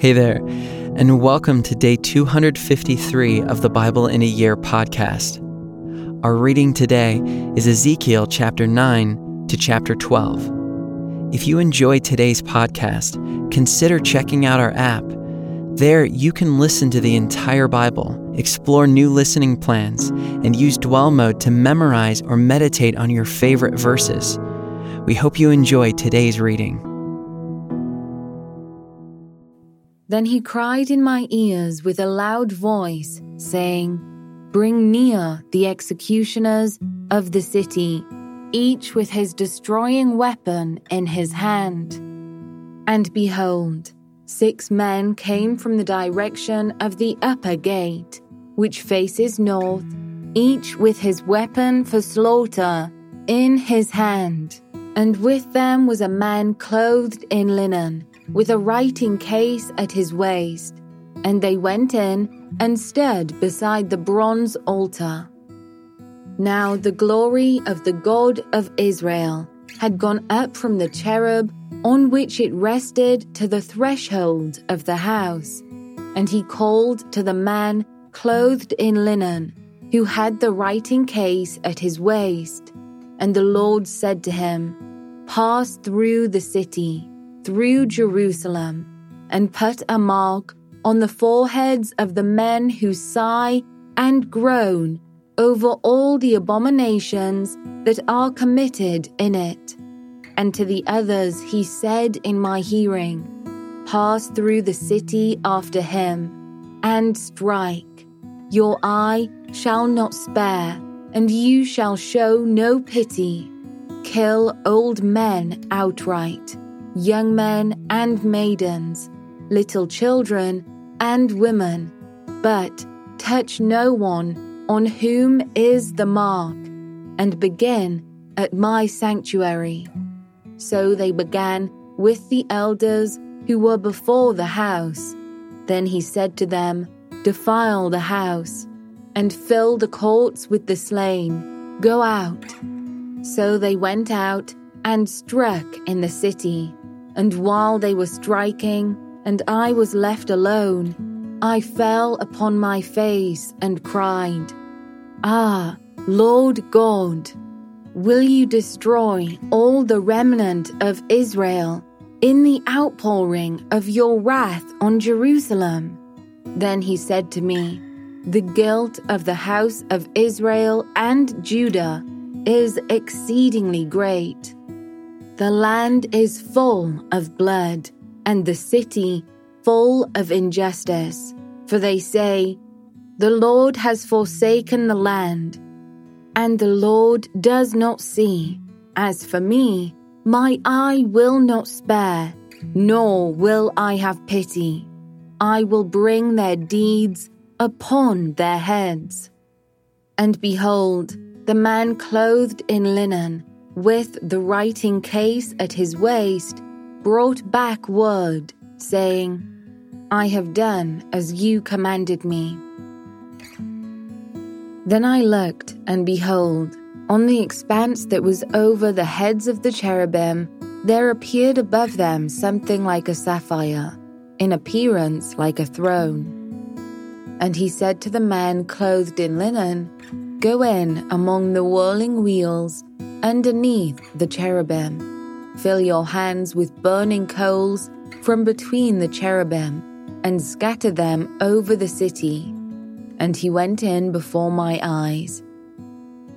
Hey there, and welcome to day 253 of the Bible in a Year podcast. Our reading today is Ezekiel chapter 9 to chapter 12. If you enjoy today's podcast, consider checking out our app. There, you can listen to the entire Bible, explore new listening plans, and use dwell mode to memorize or meditate on your favorite verses. We hope you enjoy today's reading. Then he cried in my ears with a loud voice, saying, Bring near the executioners of the city, each with his destroying weapon in his hand. And behold, six men came from the direction of the upper gate, which faces north, each with his weapon for slaughter in his hand. And with them was a man clothed in linen with a writing case at his waist, and they went in and stood beside the bronze altar. Now the glory of the God of Israel had gone up from the cherub on which it rested to the threshold of the house, and he called to the man clothed in linen, who had the writing case at his waist. And the Lord said to him, Pass through the city through Jerusalem and put a mark on the foreheads of the men who sigh and groan over all the abominations that are committed in it. And to the others he said in my hearing, Pass through the city after him, and strike. Your eye shall not spare, and you shall show no pity. Kill old men outright young men and maidens, little children and women, but touch no one on whom is the mark, and begin at my sanctuary. So they began with the elders who were before the house. Then he said to them, Defile the house, and fill the courts with the slain. Go out. So they went out and struck in the city. And while they were striking, and I was left alone, I fell upon my face and cried, Ah, Lord God, will you destroy all the remnant of Israel in the outpouring of your wrath on Jerusalem? Then he said to me, The guilt of the house of Israel and Judah is exceedingly great. The land is full of blood, and the city full of injustice. For they say, The Lord has forsaken the land, and the Lord does not see. As for me, my eye will not spare, nor will I have pity. I will bring their deeds upon their heads. And behold, the man clothed in linen, with the writing case at his waist, brought back word, saying, I have done as you commanded me. Then I looked, and behold, on the expanse that was over the heads of the cherubim, there appeared above them something like a sapphire, in appearance like a throne. And he said to the man clothed in linen, Go in among the whirling wheels underneath the cherubim. Fill your hands with burning coals from between the cherubim and scatter them over the city. And he went in before my eyes.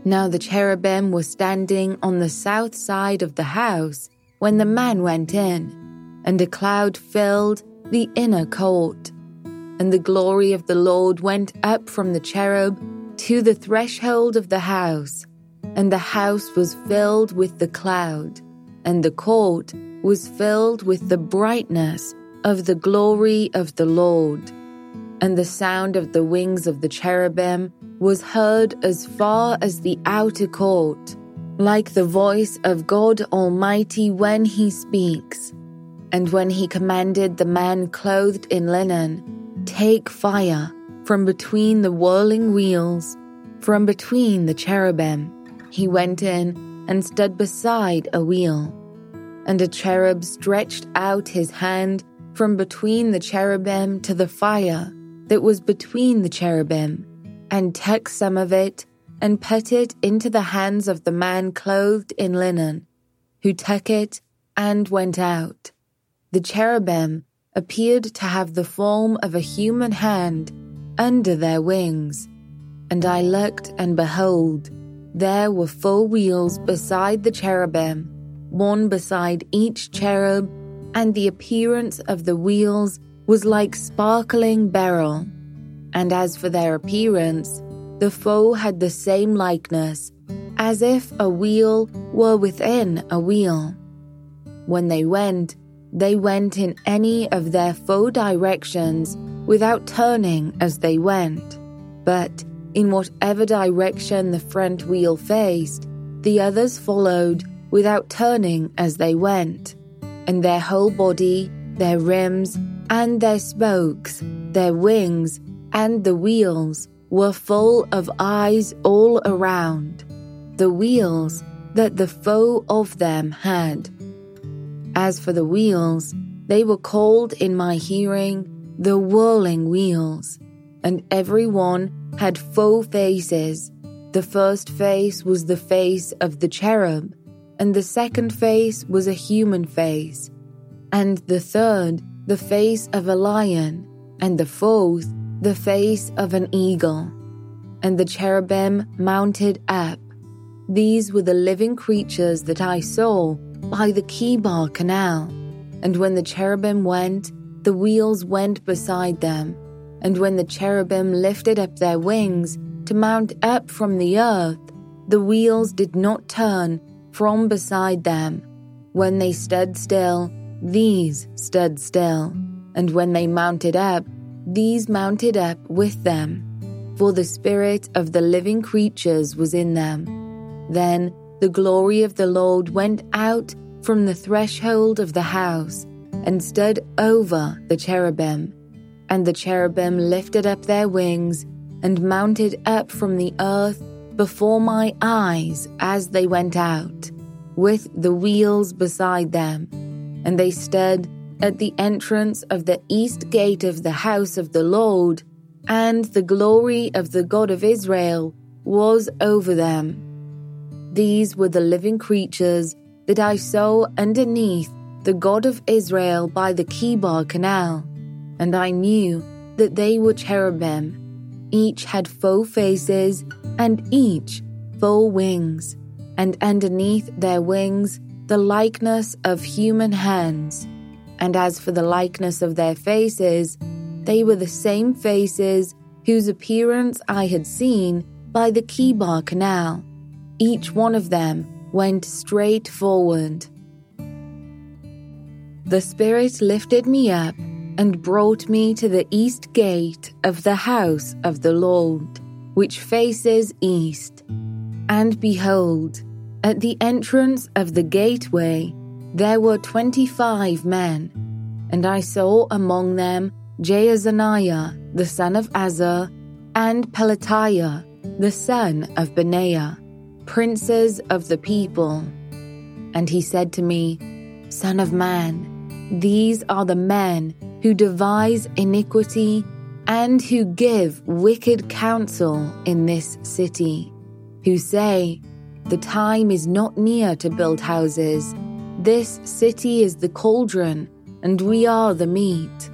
Now the cherubim were standing on the south side of the house when the man went in, and a cloud filled the inner court. And the glory of the Lord went up from the cherub to the threshold of the house and the house was filled with the cloud, and the court was filled with the brightness of the glory of the Lord. And the sound of the wings of the cherubim was heard as far as the outer court, like the voice of God Almighty when he speaks. And when he commanded the man clothed in linen, Take fire from between the whirling wheels, from between the cherubim he went in and stood beside a wheel. And a cherub stretched out his hand from between the cherubim to the fire that was between the cherubim, and took some of it and put it into the hands of the man clothed in linen, who took it and went out. The cherubim appeared to have the form of a human hand under their wings. And I looked, and behold, there were four wheels beside the cherubim, one beside each cherub, and the appearance of the wheels was like sparkling beryl. And as for their appearance, the foe had the same likeness, as if a wheel were within a wheel. When they went, they went in any of their four directions without turning as they went. But in whatever direction the front wheel faced, the others followed without turning as they went. And their whole body, their rims, and their spokes, their wings, and the wheels were full of eyes all around, the wheels that the foe of them had. As for the wheels, they were called in my hearing the whirling wheels, and every one had four faces. The first face was the face of the cherub, and the second face was a human face, and the third the face of a lion, and the fourth the face of an eagle, and the cherubim mounted up. These were the living creatures that I saw by the Chebar Canal. And when the cherubim went, the wheels went beside them. And when the cherubim lifted up their wings to mount up from the earth, the wheels did not turn from beside them. When they stood still, these stood still. And when they mounted up, these mounted up with them, for the spirit of the living creatures was in them. Then the glory of the Lord went out from the threshold of the house and stood over the cherubim. And the cherubim lifted up their wings and mounted up from the earth before my eyes as they went out, with the wheels beside them. And they stood at the entrance of the east gate of the house of the Lord, and the glory of the God of Israel was over them. These were the living creatures that I saw underneath the God of Israel by the Chebar Canal, and I knew that they were cherubim. Each had four faces, and each four wings, and underneath their wings the likeness of human hands and as for the likeness of their faces, they were the same faces whose appearance I had seen by the Chebar Canal. Each one of them went straight forward. The Spirit lifted me up and brought me to the east gate of the house of the Lord, which faces east. And behold, at the entrance of the gateway, there were twenty five men, and I saw among them Jaazaniah the son of Azur, and Pelatiah the son of Benaiah, princes of the people. And he said to me, Son of man, these are the men who devise iniquity and who give wicked counsel in this city, who say, The time is not near to build houses this city is the cauldron, and we are the meat.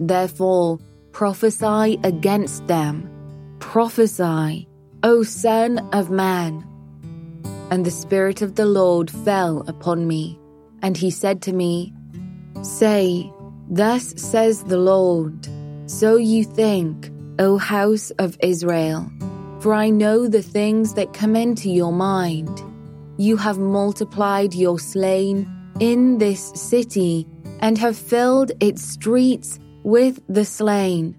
Therefore, prophesy against them. Prophesy, O Son of Man. And the Spirit of the Lord fell upon me, and he said to me, Say, Thus says the Lord, so you think, O house of Israel, for I know the things that come into your mind you have multiplied your slain in this city and have filled its streets with the slain.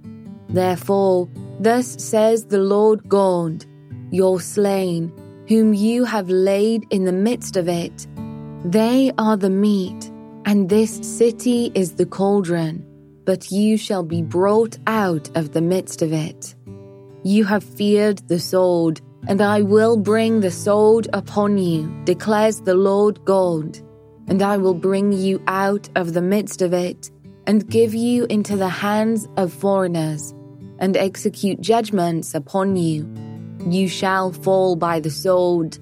Therefore, thus says the Lord God, your slain, whom you have laid in the midst of it. They are the meat, and this city is the cauldron, but you shall be brought out of the midst of it. You have feared the sword and I will bring the sword upon you, declares the Lord God. And I will bring you out of the midst of it, and give you into the hands of foreigners, and execute judgments upon you. You shall fall by the sword.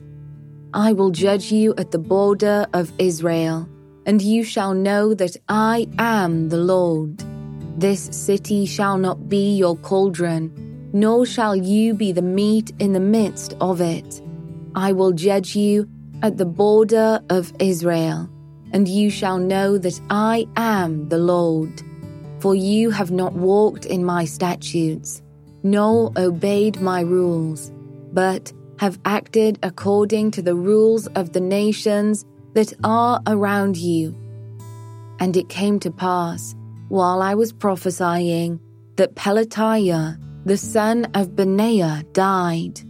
I will judge you at the border of Israel, and you shall know that I am the Lord. This city shall not be your cauldron, nor shall you be the meat in the midst of it. I will judge you at the border of Israel, and you shall know that I am the Lord. For you have not walked in my statutes, nor obeyed my rules, but have acted according to the rules of the nations that are around you. And it came to pass, while I was prophesying, that Pelatiah, the son of Benaiah, died.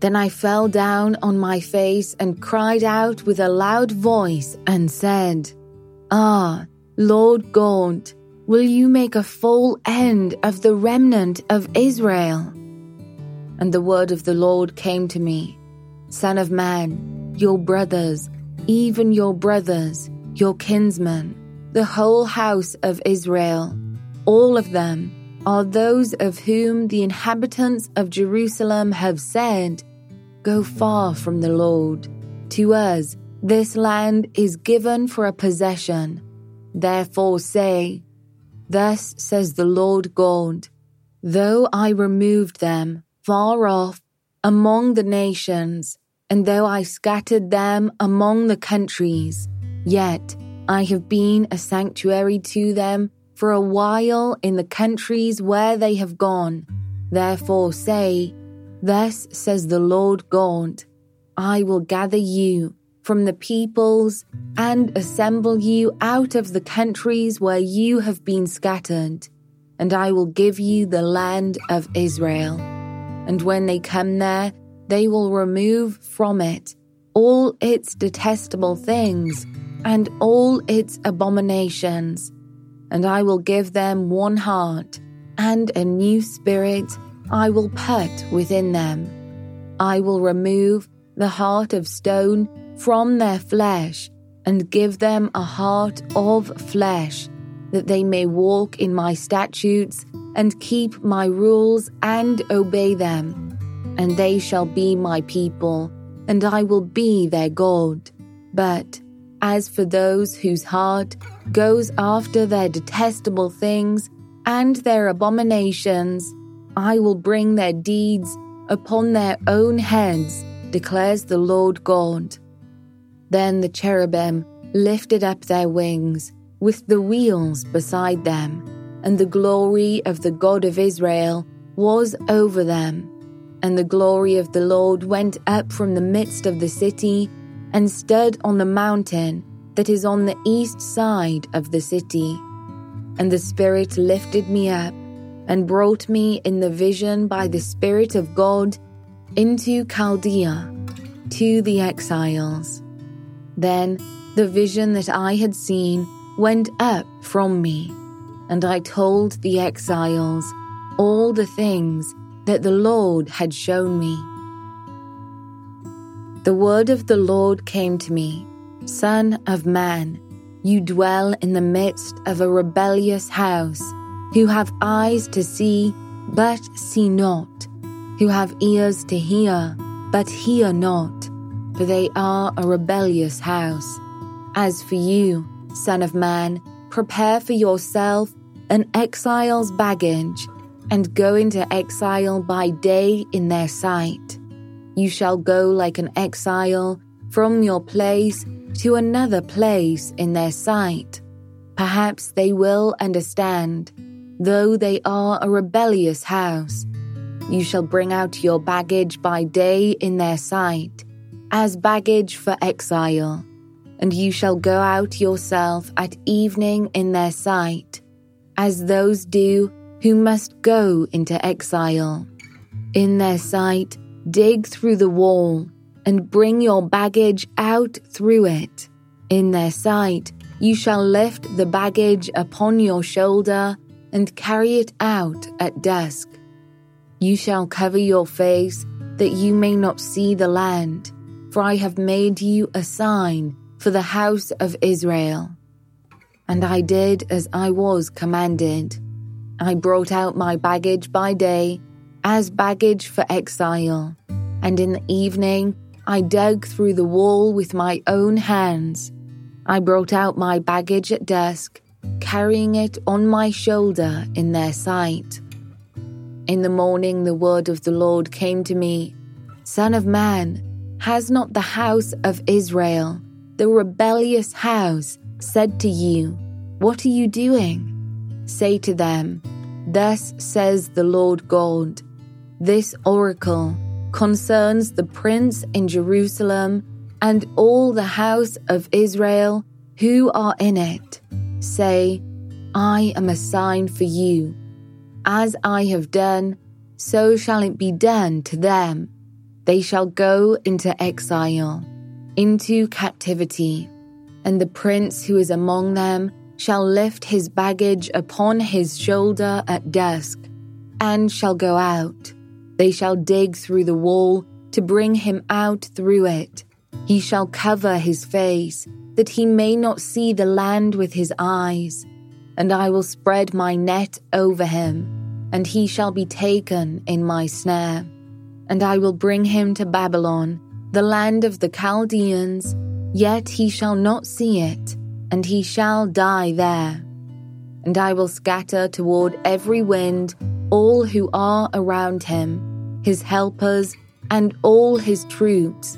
Then I fell down on my face and cried out with a loud voice and said, Ah, Lord God, will you make a full end of the remnant of Israel? And the word of the Lord came to me Son of man, your brothers, even your brothers, your kinsmen, the whole house of Israel, all of them are those of whom the inhabitants of Jerusalem have said, Go far from the Lord. To us, this land is given for a possession. Therefore say, Thus says the Lord God, Though I removed them far off among the nations, and though I scattered them among the countries, yet I have been a sanctuary to them for a while in the countries where they have gone. Therefore say, Thus says the Lord God, I will gather you from the peoples and assemble you out of the countries where you have been scattered, and I will give you the land of Israel. And when they come there, they will remove from it all its detestable things and all its abominations. And I will give them one heart, and a new spirit I will put within them. I will remove the heart of stone from their flesh, and give them a heart of flesh, that they may walk in my statutes and keep my rules and obey them and they shall be my people, and I will be their God. But as for those whose heart goes after their detestable things and their abominations, I will bring their deeds upon their own heads, declares the Lord God. Then the cherubim lifted up their wings, with the wheels beside them, and the glory of the God of Israel was over them. And the glory of the Lord went up from the midst of the city and stood on the mountain that is on the east side of the city. And the Spirit lifted me up and brought me in the vision by the Spirit of God into Chaldea to the exiles. Then the vision that I had seen went up from me, and I told the exiles all the things that the Lord had shown me. The word of the Lord came to me Son of man, you dwell in the midst of a rebellious house, who have eyes to see, but see not, who have ears to hear, but hear not, for they are a rebellious house. As for you, Son of man, prepare for yourself an exile's baggage and go into exile by day in their sight. You shall go like an exile from your place to another place in their sight. Perhaps they will understand, though they are a rebellious house. You shall bring out your baggage by day in their sight, as baggage for exile, and you shall go out yourself at evening in their sight, as those do who must go into exile. In their sight, dig through the wall and bring your baggage out through it. In their sight, you shall lift the baggage upon your shoulder and carry it out at dusk. You shall cover your face that you may not see the land, for I have made you a sign for the house of Israel. and I did as I was commanded. I brought out my baggage by day as baggage for exile, and in the evening I dug through the wall with my own hands. I brought out my baggage at dusk, carrying it on my shoulder in their sight. In the morning, the word of the Lord came to me Son of man, has not the house of Israel, the rebellious house, said to you, What are you doing? Say to them, Thus says the Lord God, This oracle concerns the prince in Jerusalem and all the house of Israel who are in it. Say, I am a sign for you as I have done, so shall it be done to them. They shall go into exile, into captivity, and the prince who is among them shall lift his baggage upon his shoulder at dusk, and shall go out. They shall dig through the wall to bring him out through it. He shall cover his face, that he may not see the land with his eyes and I will spread my net over him, and he shall be taken in my snare. And I will bring him to Babylon, the land of the Chaldeans, yet he shall not see it, and he shall die there. And I will scatter toward every wind all who are around him, his helpers, and all his troops.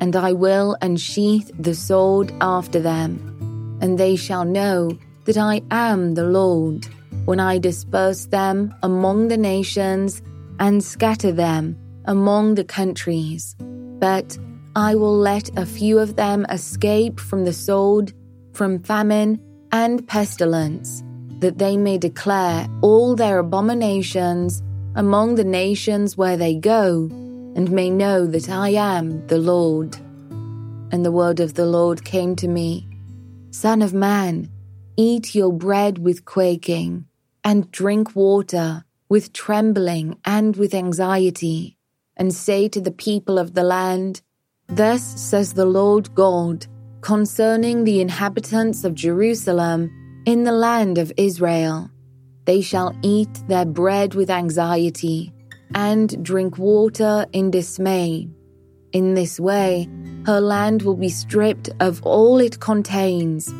And I will unsheath the sword after them, and they shall know that I am the Lord, when I disperse them among the nations and scatter them among the countries. But I will let a few of them escape from the sword, from famine and pestilence, that they may declare all their abominations among the nations where they go, and may know that I am the Lord. And the word of the Lord came to me Son of man, Eat your bread with quaking, and drink water with trembling and with anxiety, and say to the people of the land, Thus says the Lord God concerning the inhabitants of Jerusalem in the land of Israel. They shall eat their bread with anxiety, and drink water in dismay. In this way, her land will be stripped of all it contains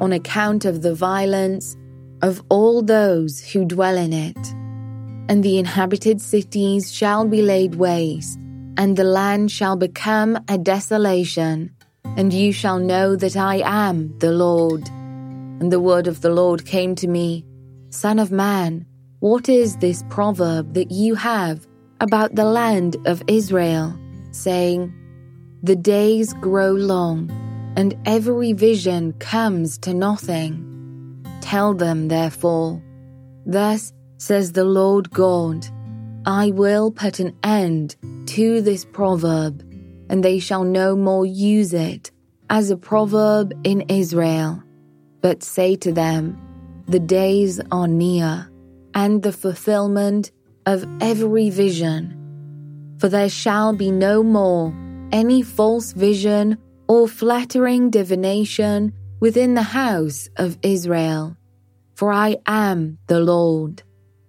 on account of the violence of all those who dwell in it. And the inhabited cities shall be laid waste, and the land shall become a desolation, and you shall know that I am the Lord. And the word of the Lord came to me Son of man, what is this proverb that you have about the land of Israel, saying, The days grow long and every vision comes to nothing. Tell them, therefore, Thus says the Lord God, I will put an end to this proverb, and they shall no more use it as a proverb in Israel. But say to them, The days are near, and the fulfillment of every vision. For there shall be no more any false vision or flattering divination within the house of Israel. For I am the Lord.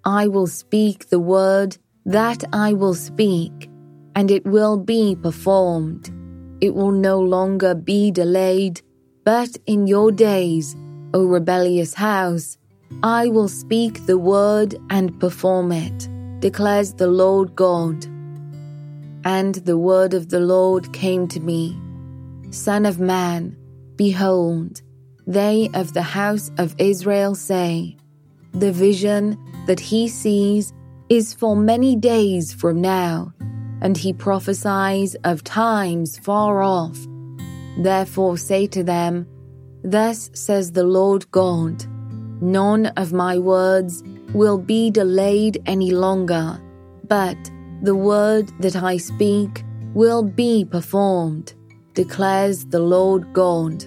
I will speak the word that I will speak, and it will be performed. It will no longer be delayed, but in your days, O rebellious house, I will speak the word and perform it, declares the Lord God. And the word of the Lord came to me. Son of man, behold, they of the house of Israel say, The vision that he sees is for many days from now, and he prophesies of times far off. Therefore say to them, Thus says the Lord God, None of my words will be delayed any longer, but the word that I speak will be performed declares the Lord God.